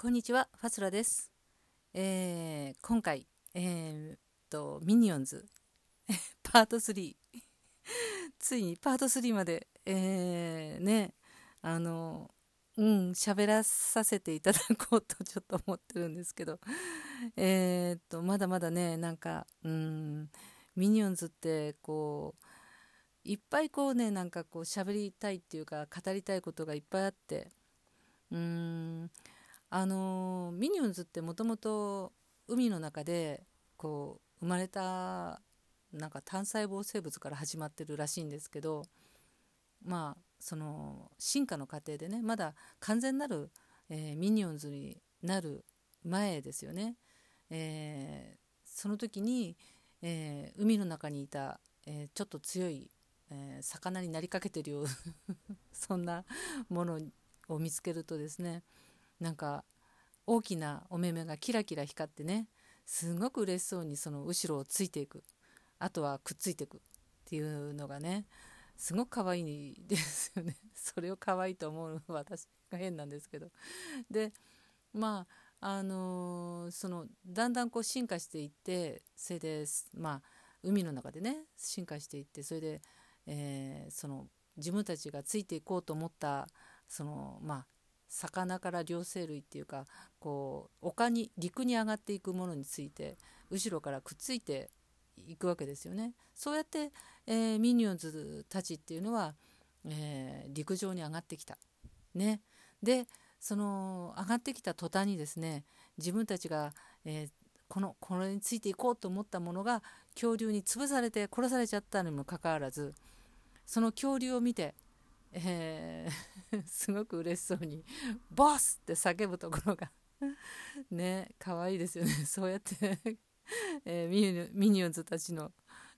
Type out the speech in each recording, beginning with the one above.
こんにちは、ファスラです。えー今回、えーと、ミニオンズ、パート3、ついにパート3まで、えーね、あの、うん、喋らさせていただこうとちょっと思ってるんですけど、えーと、まだまだね、なんか、うん、ミニオンズって、こう、いっぱいこうね、なんかこう喋りたいっていうか、語りたいことがいっぱいあって、うん、あのミニオンズってもともと海の中でこう生まれたなんか単細胞生物から始まってるらしいんですけどまあその進化の過程でねまだ完全なる、えーミニオンズになる前ですよね、えーその時に、えー海の中にいた、えちょっと強い、え魚になりかけてるよう そんなものを見つけるとですねなんか大きなお目目がキラキラ光ってねすごく嬉しそうにその後ろをついていく。あとはくっついていく。っていうのがねすごく可愛いですよね。それを可愛いと思う私が変なんですけど。でまああのーそのだんだんこう進化していってそれでまあ海の中でね進化していってそれで、えーその自分たちがついていこうと思ったそのまあ魚から両生類っていうかこう丘に陸に上がっていくものについて後ろからくっついていくわけですよね。そうやって、えーミニオンズたちっていうのは、えー陸上に上がってきた。ね、でその上がってきた途端にですね自分たちが、えーこのこれについていこうと思ったものが恐竜に潰されて殺されちゃったにもかかわらずその恐竜を見て、えー すごく嬉しそうに「ボス!」って叫ぶところが ね可愛いですよね そうやって、えーミニオンズたちの、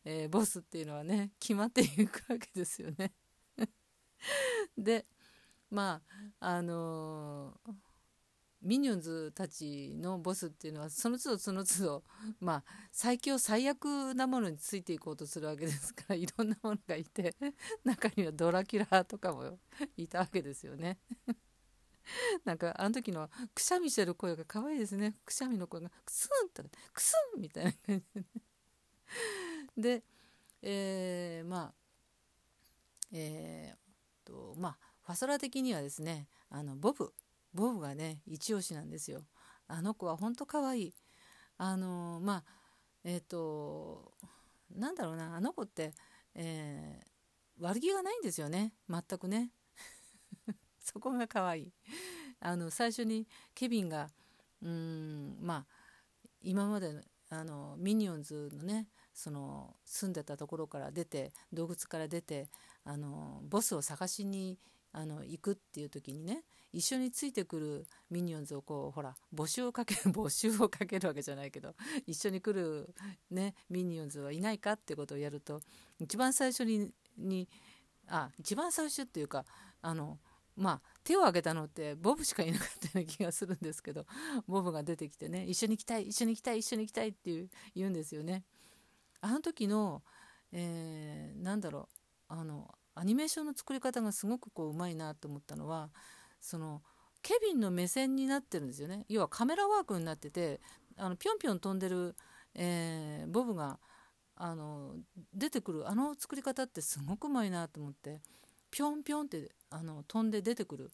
えーボスっていうのはね決まっていくわけですよね。でまああのーミニオンズたちのボスっていうのはその都度その都度 まあ最強最悪なものについていこうとするわけですから いろんなものがいて 中にはドラキュラとかもいたわけですよね。なんかあの時のくしゃみしてる声が可愛いですね。くしゃみの声がクスンってクスンみたいな感じでね。で、えーまあえーとまあファソラ的にはですねあのボブボブがね一押しなんですよ。あの子は本当可愛い。あのまあえっ、となんだろうなあの子って、えー悪気がないんですよね全くね。そこが可愛い。あの最初にケビンがうんまあ今までのあのミニオンズのねその住んでたところから出て洞窟から出てあのボスを探しにあの行くっていう時にね一緒についてくるミニオンズをこうほら募集をかける募集をかけるわけじゃないけど一緒に来る、ね、ミニオンズはいないかってことをやると一番最初ににあ一番最初っていうかあのまあ手を挙げたのってボブしかいなかったような気がするんですけどボブが出てきてね一緒に行きたい一緒に行きたい一緒に行きたいっていう言うんですよね。あの時の、えーなんだろうあのアニメーションの作り方がすごくこううまいなと思ったのはそのケビンの目線になってるんですよね。要はカメラワークになっててあのぴょんぴょん飛んでる、えーボブがあの出てくるあの作り方ってすごくうまいなと思ってぴょんぴょんってあの飛んで出てくる。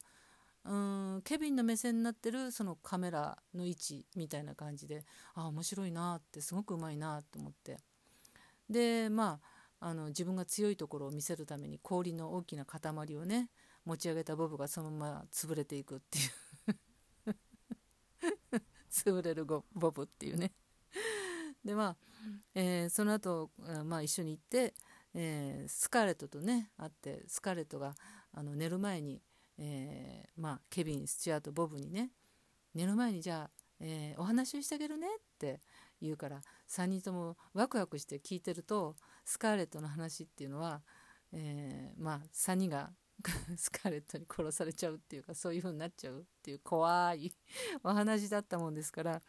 うんケビンの目線になってるそのカメラの位置みたいな感じであ面白いなってすごくうまいなと思って。でまああの自分が強いところを見せるために氷の大きな塊をね持ち上げたボブがそのまま潰れていくっていう。潰れるボブっていうね。でまあ、えーその後、あまあ一緒に行って、えースカーレットとね会ってスカーレットがあの寝る前に、えーまあ、ケビンスチュアートボブにね寝る前にじゃあ、えお話をしてあげるねって言うから3人ともワクワクして聞いてるとスカーレットの話っていうのは、えまあ3人が スカーレットに殺されちゃうっていうかそういう風になっちゃうっていう怖い お話だったもんですから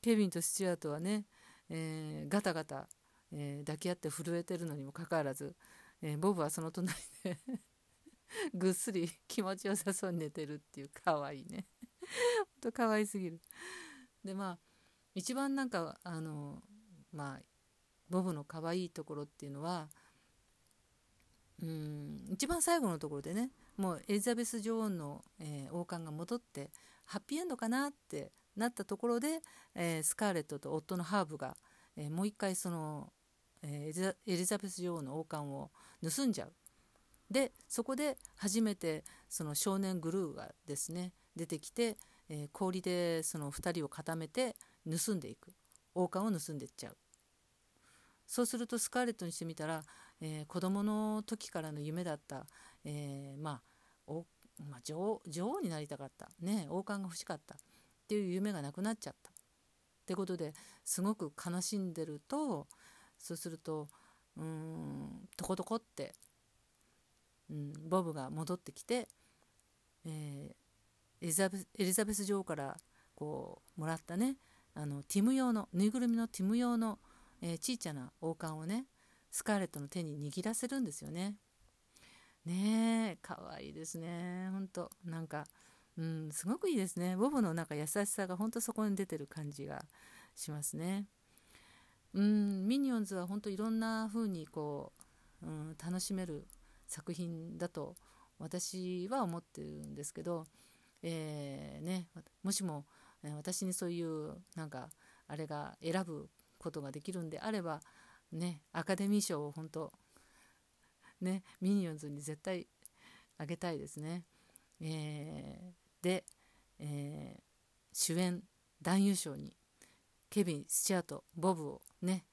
ケビンとスチュアートはね、えーガタガタ、えー抱き合って震えてるのにもかかわらず、えーボブはその隣で ぐっすり気持ちよさそうに寝てるっていうかわいいね。ほんと可愛すぎる。でまあ一番なんかあのまあボブの可愛いところっていうのはうん。一番最後のところでねもうエリザベス女王の、えー、王冠が戻ってハッピーエンドかなってなったところで、えー、スカーレットと夫のハーブが、えー、もう一回その、えエリザベス女王の王冠を盗んじゃう。でそこで初めてその少年グルーがですね出てきて、え氷でその2人を固めて盗んでいく。王冠を盗んでいっちゃう。そうするとスカーレットにしてみたら、えー、子供の時からの夢だった、えー、まあおまあ、女王女王になりたかった、ね、王冠が欲しかったっていう夢がなくなっちゃった。ってことですごく悲しんでるとそうするとうんトコトコって、うん、ボブが戻ってきて、えー、エリザベエリザベス女王からこうもらったねあのティム用のぬいぐるみのティム用の、えー、ちいちゃな王冠をねスカーレットの手に握らせるんですよね。ねえかわいいですね。ほんとなんかうんすごくいいですね。ボブのなんか優しさがほんとそこに出てる感じがしますね。うんミニオンズはほんといろんな風にこう、うん、楽しめる作品だと私は思ってるんですけど、えー、ね、もしも私にそういうなんかあれが選ぶことができるんであればねアカデミー賞を本当ねミニオンズに絶対あげたいですね。えー、で、えー、主演男優賞にケビン・スチュアートボブをね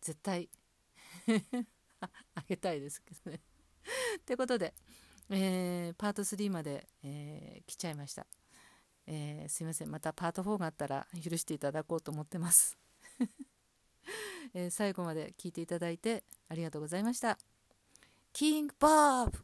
絶対 あげたいですけどね。ってことで、えー、パート3まで、えー、来ちゃいました、えー、すいませんまたパート4があったら許していただこうと思ってます、え最後まで聞いていただいてありがとうございました。キングボブ